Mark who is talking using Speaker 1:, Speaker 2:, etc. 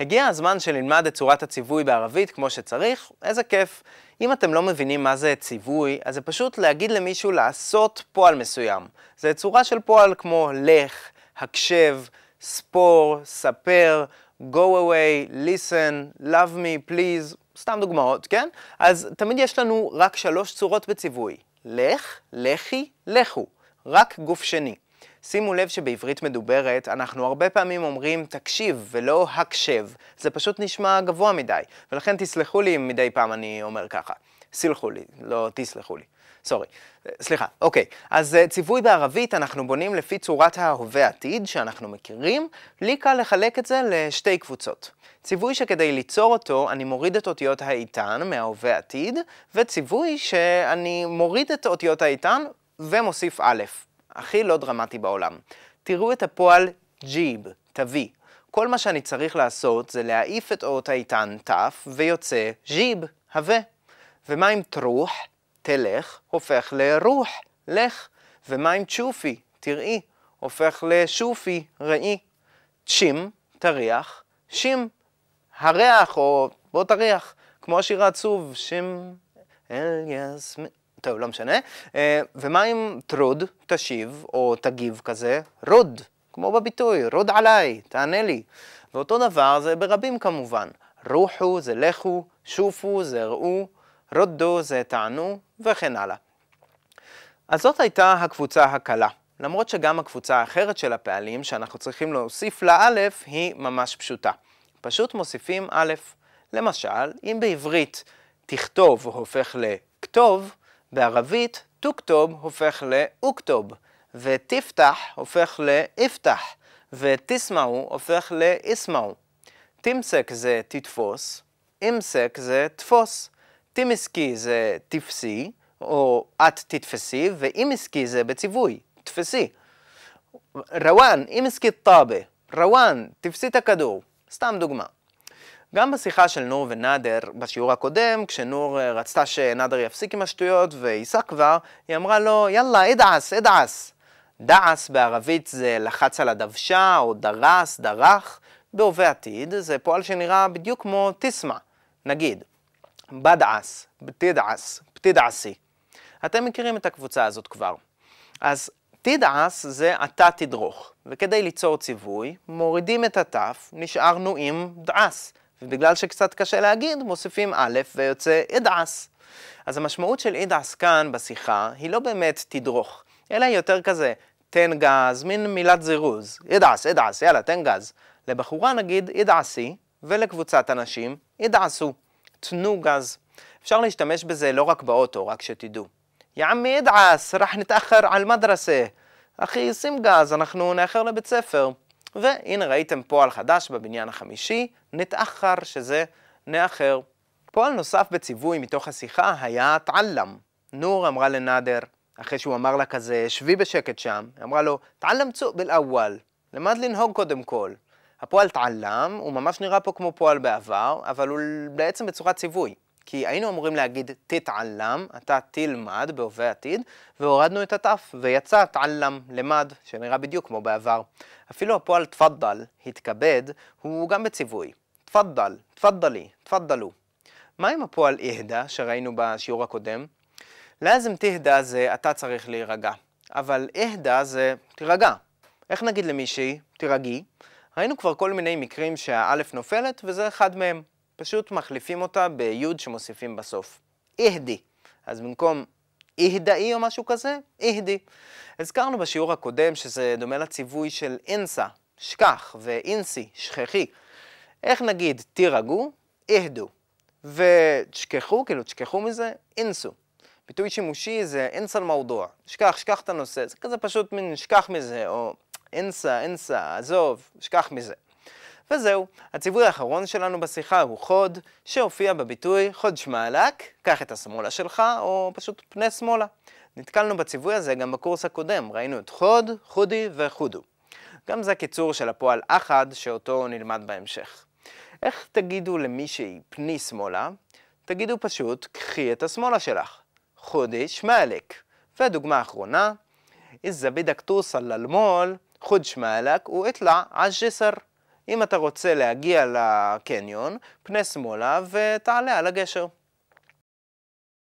Speaker 1: הגיע הזמן שנלמד את צורת הציווי בערבית כמו שצריך, איזה כיף. אם אתם לא מבינים מה זה ציווי, אז זה פשוט להגיד למישהו לעשות פועל מסוים. זה צורה של פועל כמו לך, הקשב, ספור, ספר, go away, listen, love me, please, סתם דוגמאות, כן? אז תמיד יש לנו רק שלוש צורות בציווי. לך, לכי, לכו. רק גוף שני. שימו לב שבעברית מדוברת אנחנו הרבה פעמים אומרים תקשיב ולא הקשב. זה פשוט נשמע גבוה מדי, ולכן תסלחו לי אם מדי פעם אני אומר ככה. סלחו לי, לא תסלחו לי. סורי. סליחה, אוקיי. אז אה, ציווי בערבית אנחנו בונים לפי צורת ההווה עתיד שאנחנו מכירים. לי קל לחלק את זה לשתי קבוצות. ציווי שכדי ליצור אותו אני מוריד את אותיות האיתן מההווה עתיד, וציווי שאני מוריד את אותיות האיתן ומוסיף א'. הכי לא דרמטי בעולם. תראו את הפועל ג'יב, תביא. כל מה שאני צריך לעשות זה להעיף את אות האיתן ת' ויוצא ג'יב, הווה. ומה עם טרוח, תלך, הופך לרוח, לך. ומה עם צ'ופי, תראי, הופך לשופי, ראי. צ'ים, תריח, שים, הריח או בוא תריח, כמו השיר העצוב, שים אל יסמין. טוב, לא משנה. אה, ומה עם ترد, תשיב, או תגיב כזה? رد, כמו בביטוי, رد عليي, תענה לי. ואותו דבר זה ברבים כמובן. روحوا זה לכו, شوفوا זה ראו, ردوا זה תענו, וכן הלאה. אז זאת הייתה הקבוצה הקלה. למרות שגם הקבוצה האחרת של הפעלים שאנחנו צריכים להוסיף להם אלף היא ממש פשוטה. פשוט מוסיפים א'. למשל, אם בעברית תכתוב הופך לכתוב, בערבית תוכתוב הופך לאוכתוב, ותפתח הופך לאפתח, ותסמעו הופך לאסמעו. תמסק זה תתפוס, אמסק זה תפוס, תמסקי זה תפסי, או את תתפסי, ואימסקי זה בציווי, תפסי. רוואן, امسكي الطابة, רוואן, תפסי את הכדור. סתם דוגמה. גם בשיחה של נור ונאדר בשיעור הקודם, כשנור אה, רצתה שנאדר יפסיק עם השטויות וייסע כבר, היא אמרה לו, יאללה, ادعس, ادعس. دعس בערבית זה לחץ על הדוושה, או דרס, דרך. בהווה עתיד זה פועל שנראה בדיוק כמו تسمع. נגיד, بدعس, بتدعس, بتدعسي. אתם מכירים את הקבוצה הזאת כבר. אז תדעס זה אתה תדרוך, וכדי ליצור ציווי, מורידים את התף, נשארנו עם דעס. ובגלל שקצת קשה להגיד, מוסיפים א' ויוצא אדעס. אז המשמעות של אדעס כאן בשיחה היא לא באמת תדרוך, אלא היא יותר כזה, תן גז, מין מילת זירוז, אדעס, אדעס, יאללה, תן גז. לבחורה נגיד אדעסי, ולקבוצת אנשים אדעסו, תנו גז. אפשר להשתמש בזה לא רק באוטו, רק שתדעו. יא עמי אדעס, רח נתאחר על מדרסה. אחי, שים גז, אנחנו נאחר לבית ספר. והנה ראיתם פועל חדש בבניין החמישי, נתאחר, שזה נאחר. פועל נוסף בציווי מתוך השיחה היה תעלם. נור אמרה לנאדר, אחרי שהוא אמר לה כזה, שבי בשקט שם, אמרה לו, תעלם צוק באל-אוול, למד לנהוג קודם כל. הפועל תעלם, הוא ממש נראה פה כמו פועל בעבר, אבל הוא בעצם בצורת ציווי. כי היינו אמורים להגיד תתעלם, אתה תלמד בהווה עתיד, והורדנו את התף, ויצא תעלם, למד, שנראה בדיוק כמו בעבר. אפילו הפועל תפדל, התכבד, הוא גם בציווי. תפדל, תפדלי, תפדלו. מה עם הפועל איהדה, שראינו בשיעור הקודם? לאזם תהדה זה אתה צריך להירגע, אבל איהדה זה תירגע. איך נגיד למישהי, תירגעי? ראינו כבר כל מיני מקרים שהאלף נופלת, וזה אחד מהם. פשוט מחליפים אותה ביוד שמוסיפים בסוף. איהדי. אז במקום איהדאי או משהו כזה, איהדי. הזכרנו בשיעור הקודם שזה דומה לציווי של אינסה, שכח, ואינסי, שכחי. איך נגיד תירגעו? איהדו. ותשכחו, כאילו תשכחו מזה, אינסו. ביטוי שימושי זה אינסה אל-מודוע. שכח, שכח את הנושא. זה כזה פשוט מין שכח מזה, או אינסה, אינסה, עזוב, שכח מזה. וזהו, הציווי האחרון שלנו בשיחה הוא חוד, שהופיע בביטוי חוד שמעלק, קח את השמאלה שלך, או פשוט פנה שמאלה. נתקלנו בציווי הזה גם בקורס הקודם, ראינו את חוד, חודי וחודו. גם זה קיצור של הפועל אחד, שאותו נלמד בהמשך. איך תגידו למישהי פני שמאלה? תגידו פשוט, קחי את השמאלה שלך. חודי שמעלק. והדוגמה האחרונה, איזה בדק תוסל ללמול, חוד שמעלק ואתלה עג'סר. אם אתה רוצה להגיע לקניון, פנה שמאלה ותעלה על הגשר.